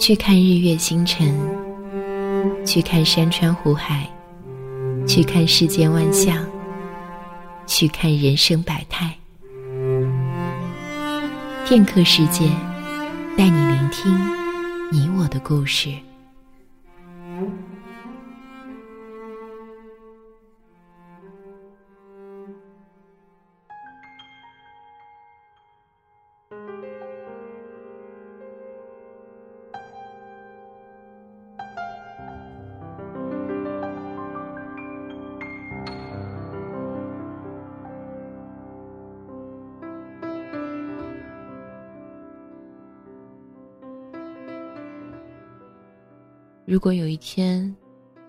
去看日月星辰，去看山川湖海，去看世间万象，去看人生百态。片刻时间，带你聆听你我的故事。如果有一天，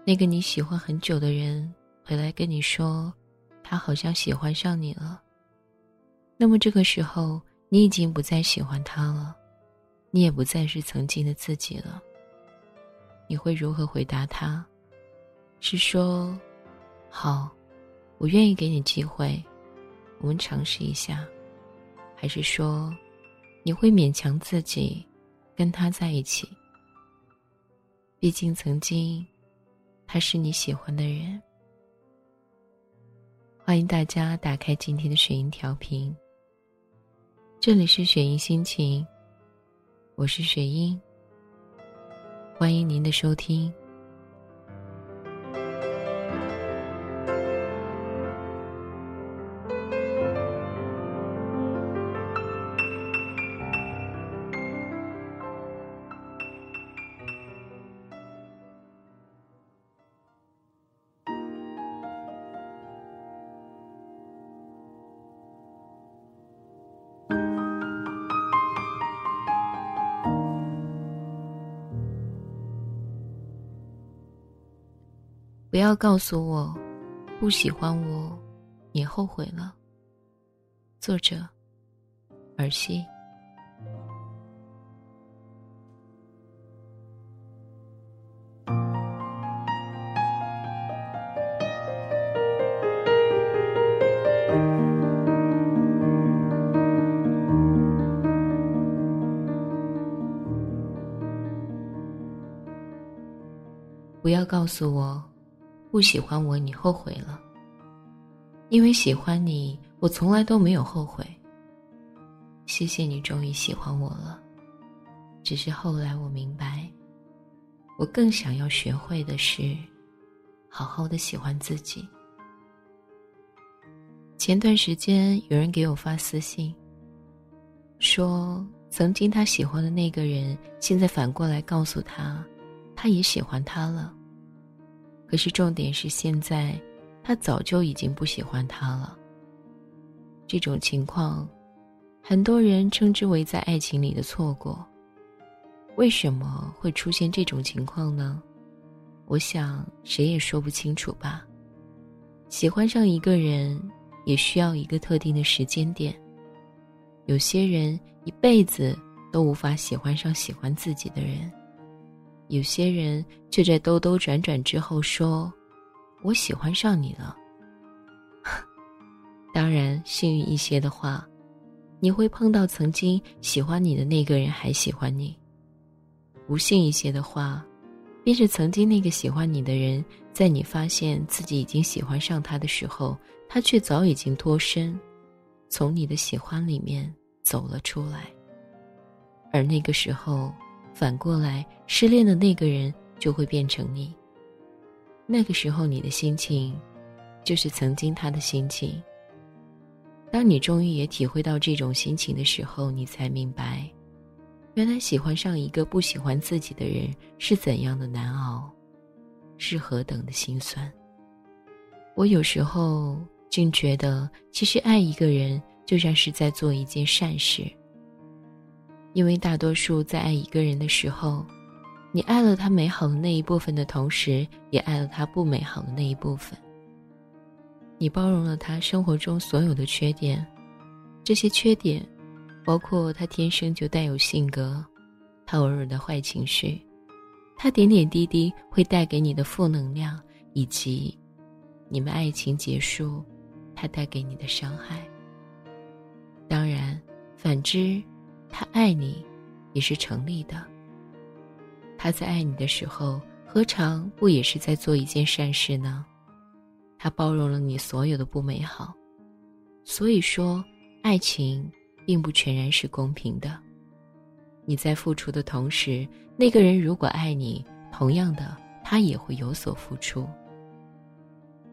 那个你喜欢很久的人回来跟你说，他好像喜欢上你了，那么这个时候你已经不再喜欢他了，你也不再是曾经的自己了。你会如何回答他？是说，好，我愿意给你机会，我们尝试一下，还是说，你会勉强自己跟他在一起？毕竟曾经，他是你喜欢的人。欢迎大家打开今天的雪音调频。这里是雪音心情，我是雪音。欢迎您的收听。不要告诉我，不喜欢我，你后悔了。作者：儿戏。不要告诉我。不喜欢我，你后悔了。因为喜欢你，我从来都没有后悔。谢谢你终于喜欢我了。只是后来我明白，我更想要学会的是，好好的喜欢自己。前段时间有人给我发私信，说曾经他喜欢的那个人，现在反过来告诉他，他也喜欢他了。可是重点是，现在他早就已经不喜欢他了。这种情况，很多人称之为在爱情里的错过。为什么会出现这种情况呢？我想谁也说不清楚吧。喜欢上一个人，也需要一个特定的时间点。有些人一辈子都无法喜欢上喜欢自己的人。有些人却在兜兜转转之后说：“我喜欢上你了。” 当然，幸运一些的话，你会碰到曾经喜欢你的那个人还喜欢你；不幸一些的话，便是曾经那个喜欢你的人，在你发现自己已经喜欢上他的时候，他却早已经脱身，从你的喜欢里面走了出来，而那个时候。反过来，失恋的那个人就会变成你。那个时候，你的心情，就是曾经他的心情。当你终于也体会到这种心情的时候，你才明白，原来喜欢上一个不喜欢自己的人是怎样的难熬，是何等的心酸。我有时候竟觉得，其实爱一个人就像是在做一件善事。因为大多数在爱一个人的时候，你爱了他美好的那一部分的同时，也爱了他不美好的那一部分。你包容了他生活中所有的缺点，这些缺点，包括他天生就带有性格，他偶尔的坏情绪，他点点滴滴会带给你的负能量，以及你们爱情结束，他带给你的伤害。当然，反之。他爱你，也是成立的。他在爱你的时候，何尝不也是在做一件善事呢？他包容了你所有的不美好，所以说，爱情并不全然是公平的。你在付出的同时，那个人如果爱你，同样的，他也会有所付出。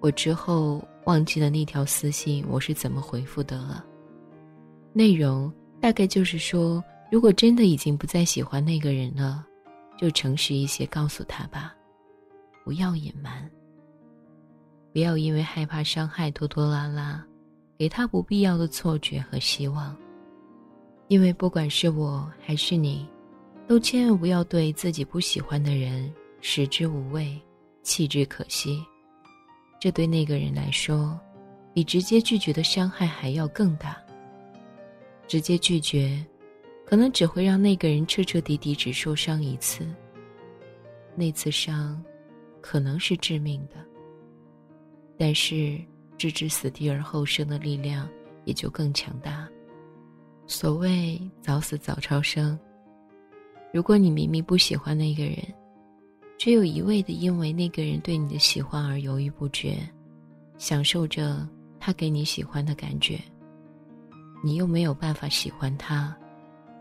我之后忘记了那条私信我是怎么回复的了，内容大概就是说，如果真的已经不再喜欢那个人了，就诚实一些告诉他吧，不要隐瞒。不要因为害怕伤害拖拖拉拉，给他不必要的错觉和希望。因为不管是我还是你，都千万不要对自己不喜欢的人食之无味，弃之可惜。这对那个人来说，比直接拒绝的伤害还要更大。直接拒绝，可能只会让那个人彻彻底底只受伤一次。那次伤，可能是致命的。但是，置之死地而后生的力量也就更强大。所谓早死早超生。如果你明明不喜欢那个人，却又一味的因为那个人对你的喜欢而犹豫不决，享受着他给你喜欢的感觉，你又没有办法喜欢他，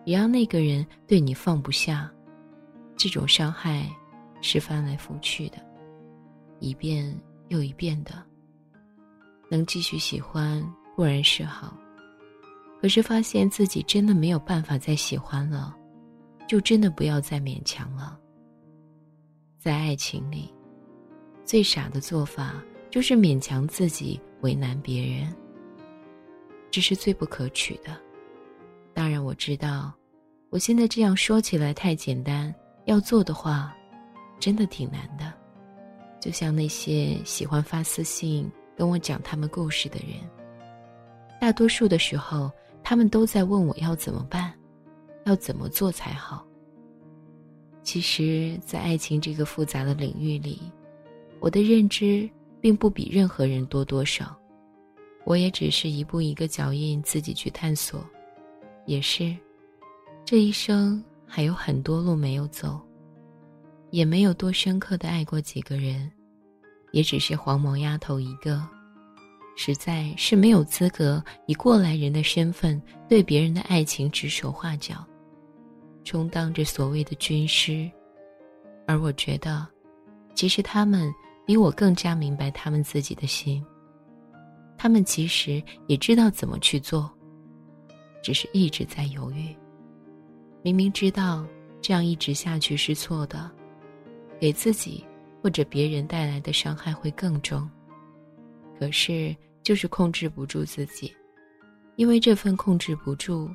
也让那个人对你放不下，这种伤害是翻来覆去的，一遍又一遍的。能继续喜欢固然是好，可是发现自己真的没有办法再喜欢了，就真的不要再勉强了。在爱情里，最傻的做法就是勉强自己为难别人，这是最不可取的。当然，我知道，我现在这样说起来太简单，要做的话，真的挺难的。就像那些喜欢发私信。跟我讲他们故事的人，大多数的时候，他们都在问我要怎么办，要怎么做才好。其实，在爱情这个复杂的领域里，我的认知并不比任何人多多少，我也只是一步一个脚印自己去探索，也是，这一生还有很多路没有走，也没有多深刻的爱过几个人。也只是黄毛丫头一个，实在是没有资格以过来人的身份对别人的爱情指手画脚，充当着所谓的军师。而我觉得，其实他们比我更加明白他们自己的心。他们其实也知道怎么去做，只是一直在犹豫。明明知道这样一直下去是错的，给自己。或者别人带来的伤害会更重，可是就是控制不住自己，因为这份控制不住，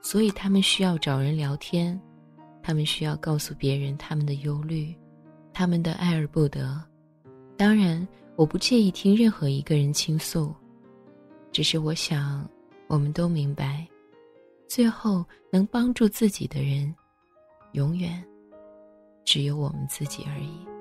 所以他们需要找人聊天，他们需要告诉别人他们的忧虑，他们的爱而不得。当然，我不介意听任何一个人倾诉，只是我想，我们都明白，最后能帮助自己的人，永远只有我们自己而已。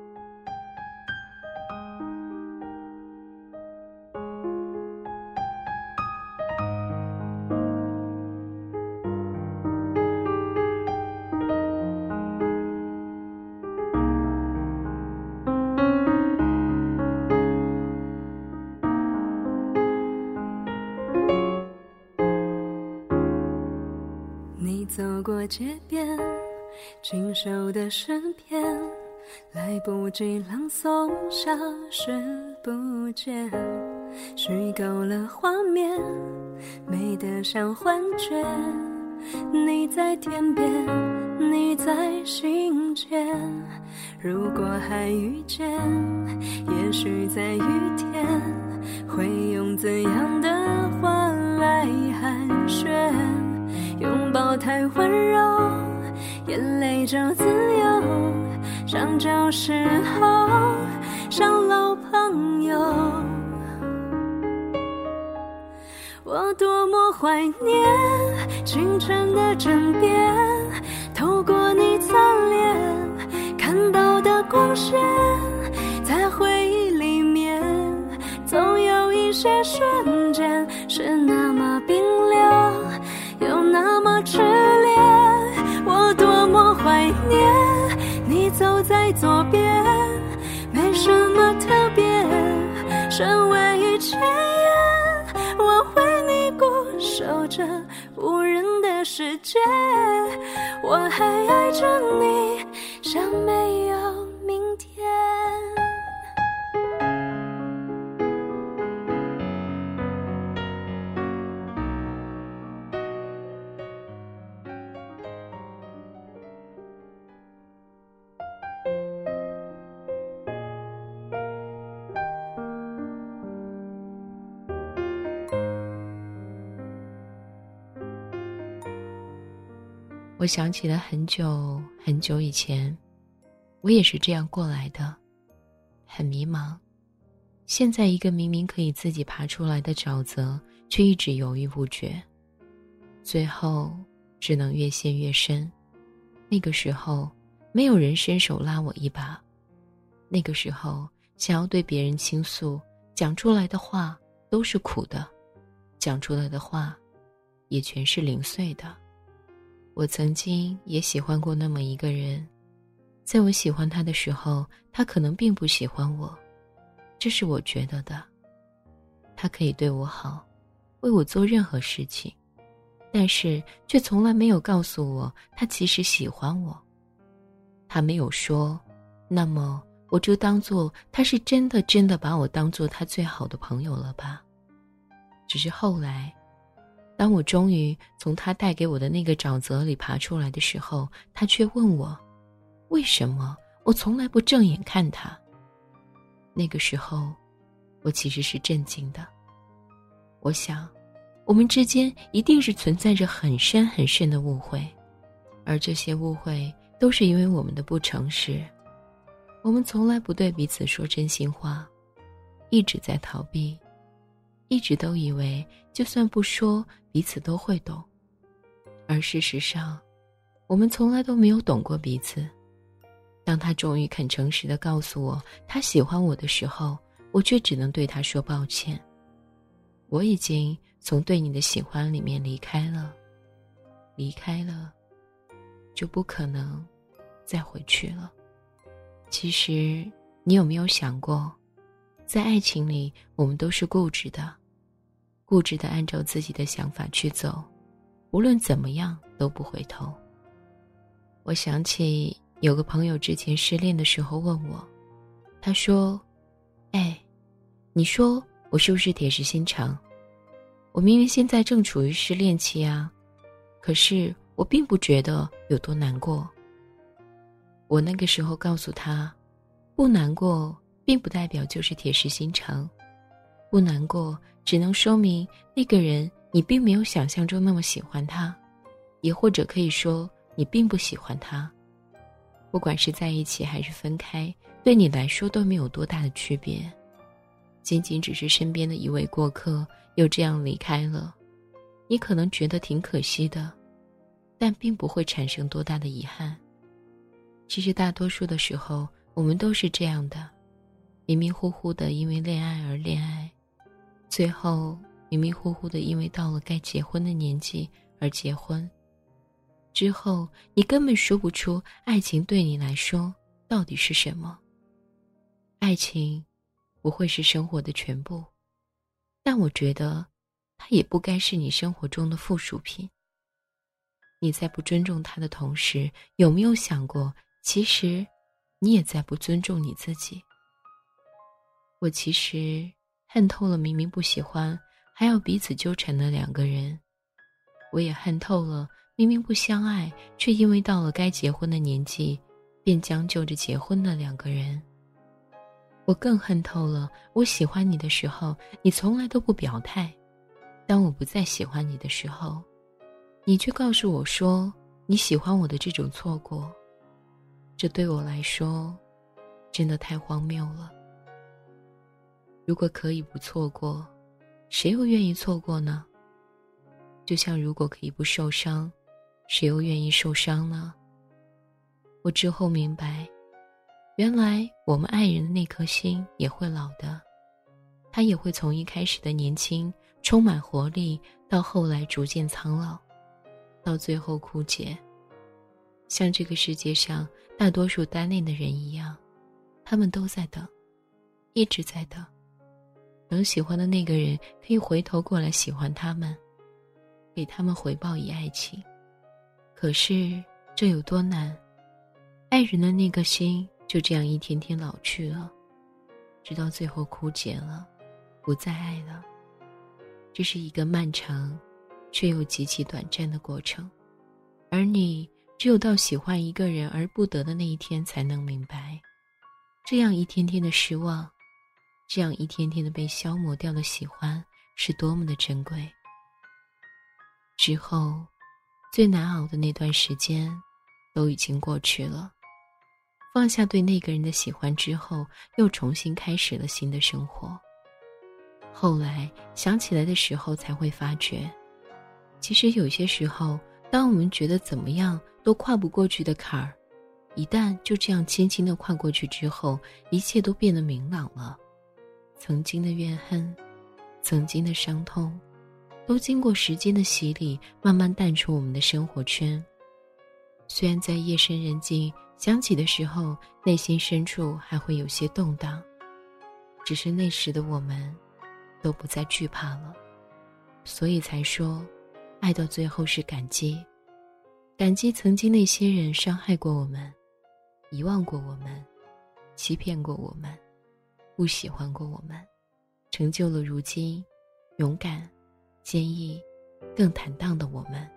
清秀的诗篇，来不及朗诵，消失不见，虚构了画面，美得像幻觉。你在天边，你在心间，如果还遇见，也许在雨天，会用怎样的话来寒暄？拥抱太温柔，眼泪就自由。像旧时候，像老朋友。我多么怀念清晨的枕边，透过你侧脸看到的光线，在回忆里面，总有一些瞬间是那么冰凉。又那么炽烈，怀念你左边，没什么特别。身为一切烟，我为你固守着无人的世界。我还爱着你，像没有我想起了很久很久以前，我也是这样过来的，很迷茫。现在一个明明可以自己爬出来的沼泽，却一直犹豫不决，最后只能越陷越深。那个时候，没有人伸手拉我一把。那个时候，想要对别人倾诉，讲出来的话都是苦的，讲出来的话，也全是零碎的。我曾经也喜欢过那么一个人，在我喜欢他的时候，他可能并不喜欢我，这是我觉得的。他可以对我好，为我做任何事情，但是却从来没有告诉我他其实喜欢我。他没有说，那么我就当做他是真的真的把我当做他最好的朋友了吧。只是后来。当我终于从他带给我的那个沼泽里爬出来的时候，他却问我：“为什么我从来不正眼看他？”那个时候，我其实是震惊的。我想，我们之间一定是存在着很深很深的误会，而这些误会都是因为我们的不诚实。我们从来不对彼此说真心话，一直在逃避。一直都以为，就算不说，彼此都会懂。而事实上，我们从来都没有懂过彼此。当他终于肯诚实的告诉我他喜欢我的时候，我却只能对他说抱歉。我已经从对你的喜欢里面离开了，离开了，就不可能再回去了。其实，你有没有想过？在爱情里，我们都是固执的，固执的按照自己的想法去走，无论怎么样都不回头。我想起有个朋友之前失恋的时候问我，他说：“哎，你说我是不是铁石心肠？我明明现在正处于失恋期啊，可是我并不觉得有多难过。”我那个时候告诉他：“不难过。”并不代表就是铁石心肠，不难过只能说明那个人你并没有想象中那么喜欢他，也或者可以说你并不喜欢他。不管是在一起还是分开，对你来说都没有多大的区别，仅仅只是身边的一位过客又这样离开了，你可能觉得挺可惜的，但并不会产生多大的遗憾。其实大多数的时候，我们都是这样的。迷迷糊糊的因为恋爱而恋爱，最后迷迷糊糊的因为到了该结婚的年纪而结婚。之后你根本说不出爱情对你来说到底是什么。爱情不会是生活的全部，但我觉得它也不该是你生活中的附属品。你在不尊重他的同时，有没有想过，其实你也在不尊重你自己？我其实恨透了明明不喜欢还要彼此纠缠的两个人，我也恨透了明明不相爱却因为到了该结婚的年纪，便将就着结婚的两个人。我更恨透了我喜欢你的时候，你从来都不表态；当我不再喜欢你的时候，你却告诉我说你喜欢我的这种错过。这对我来说，真的太荒谬了。如果可以不错过，谁又愿意错过呢？就像如果可以不受伤，谁又愿意受伤呢？我之后明白，原来我们爱人的那颗心也会老的，他也会从一开始的年轻、充满活力，到后来逐渐苍老，到最后枯竭。像这个世界上大多数单恋的人一样，他们都在等，一直在等，能喜欢的那个人可以回头过来喜欢他们，给他们回报以爱情。可是这有多难？爱人的那个心就这样一天天老去了，直到最后枯竭了，不再爱了。这是一个漫长，却又极其短暂的过程，而你。只有到喜欢一个人而不得的那一天，才能明白，这样一天天的失望，这样一天天的被消磨掉的喜欢，是多么的珍贵。之后，最难熬的那段时间，都已经过去了。放下对那个人的喜欢之后，又重新开始了新的生活。后来想起来的时候，才会发觉，其实有些时候。当我们觉得怎么样都跨不过去的坎儿，一旦就这样轻轻的跨过去之后，一切都变得明朗了。曾经的怨恨，曾经的伤痛，都经过时间的洗礼，慢慢淡出我们的生活圈。虽然在夜深人静想起的时候，内心深处还会有些动荡，只是那时的我们，都不再惧怕了，所以才说。爱到最后是感激，感激曾经那些人伤害过我们，遗忘过我们，欺骗过我们，不喜欢过我们，成就了如今勇敢、坚毅、更坦荡的我们。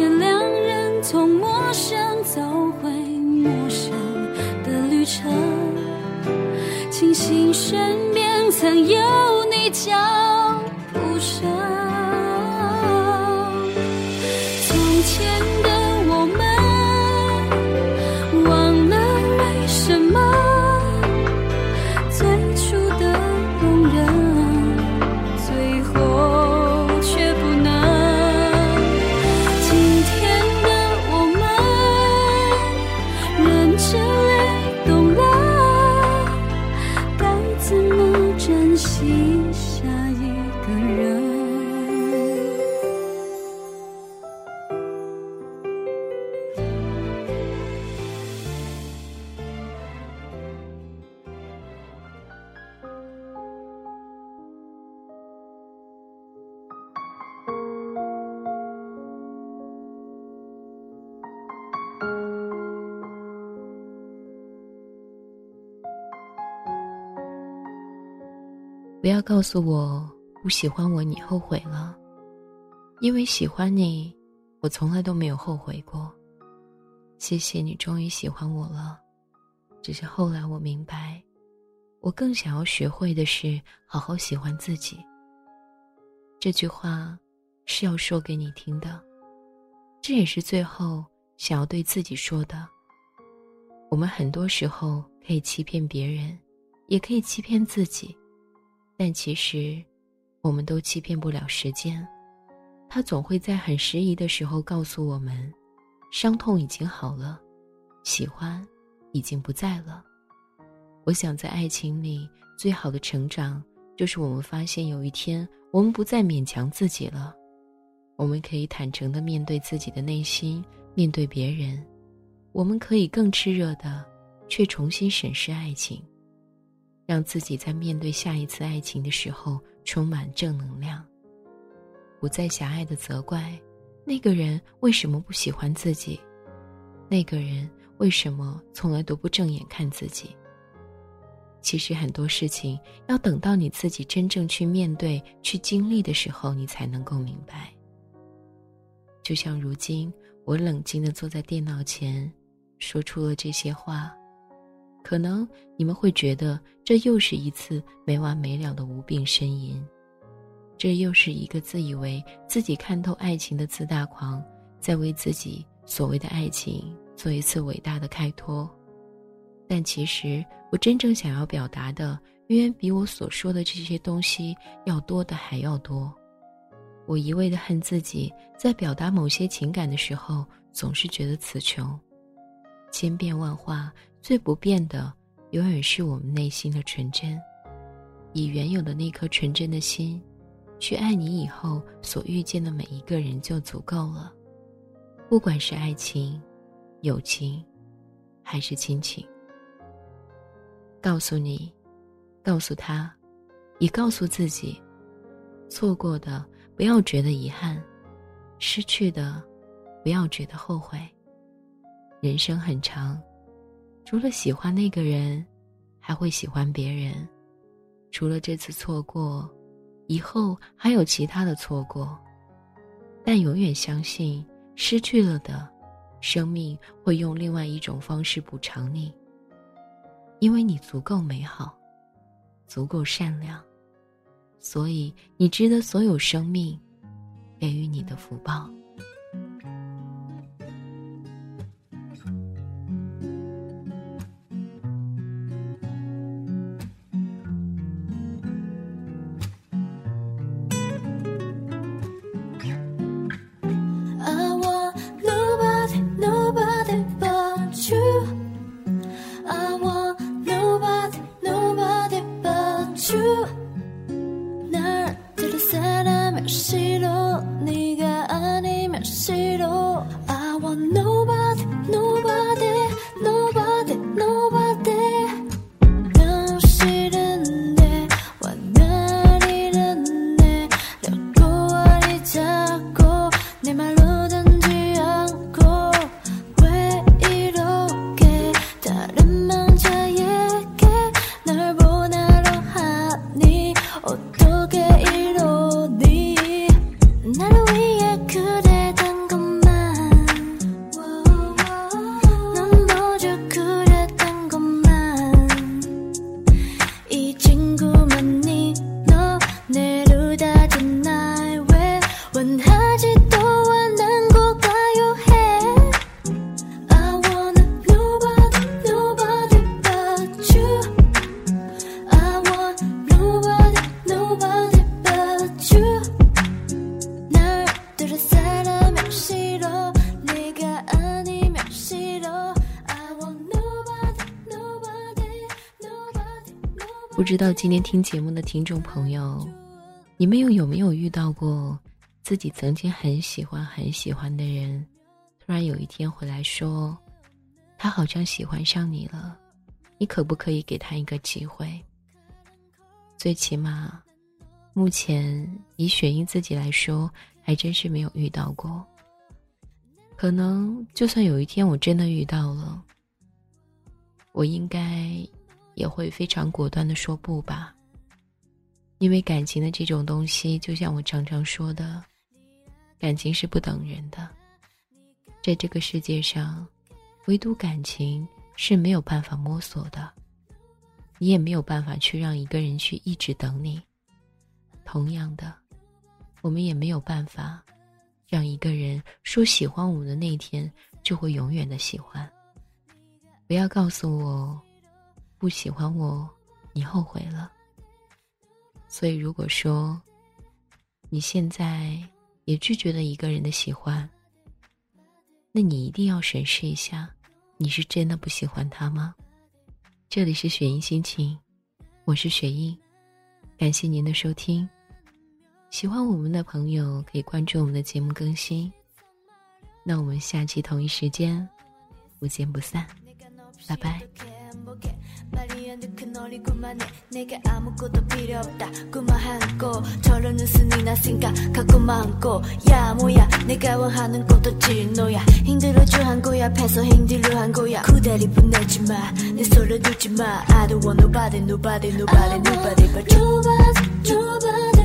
愿两人从陌生走回陌生的旅程，庆幸身边曾有你脚步声。不要告诉我不喜欢我，你后悔了。因为喜欢你，我从来都没有后悔过。谢谢你，终于喜欢我了。只是后来我明白，我更想要学会的是好好喜欢自己。这句话是要说给你听的，这也是最后想要对自己说的。我们很多时候可以欺骗别人，也可以欺骗自己，但其实，我们都欺骗不了时间。他总会在很适宜的时候告诉我们，伤痛已经好了，喜欢已经不在了。我想在爱情里，最好的成长，就是我们发现有一天，我们不再勉强自己了，我们可以坦诚的面对自己的内心，面对别人。我们可以更炽热的，却重新审视爱情，让自己在面对下一次爱情的时候充满正能量。不再狭隘的责怪那个人为什么不喜欢自己，那个人为什么从来都不正眼看自己。其实很多事情要等到你自己真正去面对、去经历的时候，你才能够明白。就像如今，我冷静的坐在电脑前。说出了这些话，可能你们会觉得这又是一次没完没了的无病呻吟，这又是一个自以为自己看透爱情的自大狂，在为自己所谓的爱情做一次伟大的开脱。但其实，我真正想要表达的，远远比我所说的这些东西要多的还要多。我一味的恨自己，在表达某些情感的时候，总是觉得词穷。千变万化，最不变的，永远是我们内心的纯真。以原有的那颗纯真的心，去爱你以后所遇见的每一个人就足够了。不管是爱情、友情，还是亲情。告诉你，告诉他，也告诉自己：错过的不要觉得遗憾，失去的不要觉得后悔。人生很长，除了喜欢那个人，还会喜欢别人。除了这次错过，以后还有其他的错过。但永远相信，失去了的，生命会用另外一种方式补偿你。因为你足够美好，足够善良，所以你值得所有生命给予你的福报。道今天听节目的听众朋友，你们又有没有遇到过自己曾经很喜欢很喜欢的人，突然有一天回来说，他好像喜欢上你了，你可不可以给他一个机会？最起码，目前以雪英自己来说，还真是没有遇到过。可能就算有一天我真的遇到了，我应该。也会非常果断的说不吧，因为感情的这种东西，就像我常常说的，感情是不等人的，在这个世界上，唯独感情是没有办法摸索的，你也没有办法去让一个人去一直等你。同样的，我们也没有办法让一个人说喜欢我们的那天就会永远的喜欢。不要告诉我，不喜欢我，你后悔了。所以，如果说你现在也拒绝了一个人的喜欢，那你一定要审视一下，你是真的不喜欢他吗？这里是雪音心情，我是雪音，感谢您的收听。喜欢我们的朋友可以关注我们的节目更新。那我们下期同一时间不见不散，拜拜。 그널이 그만해 내게 아무것도 필요 없다. 그만하고 저런 웃음이 났으니까 갖고 많고. 야 뭐야 내가 원하는 것도 진노야. 힘들어져 한 거야 패서 힘들어 한 거야. 그대리 보내지 마내 손을 두지 마. I don't want nobody nobody nobody nobody but you. Nobody nobody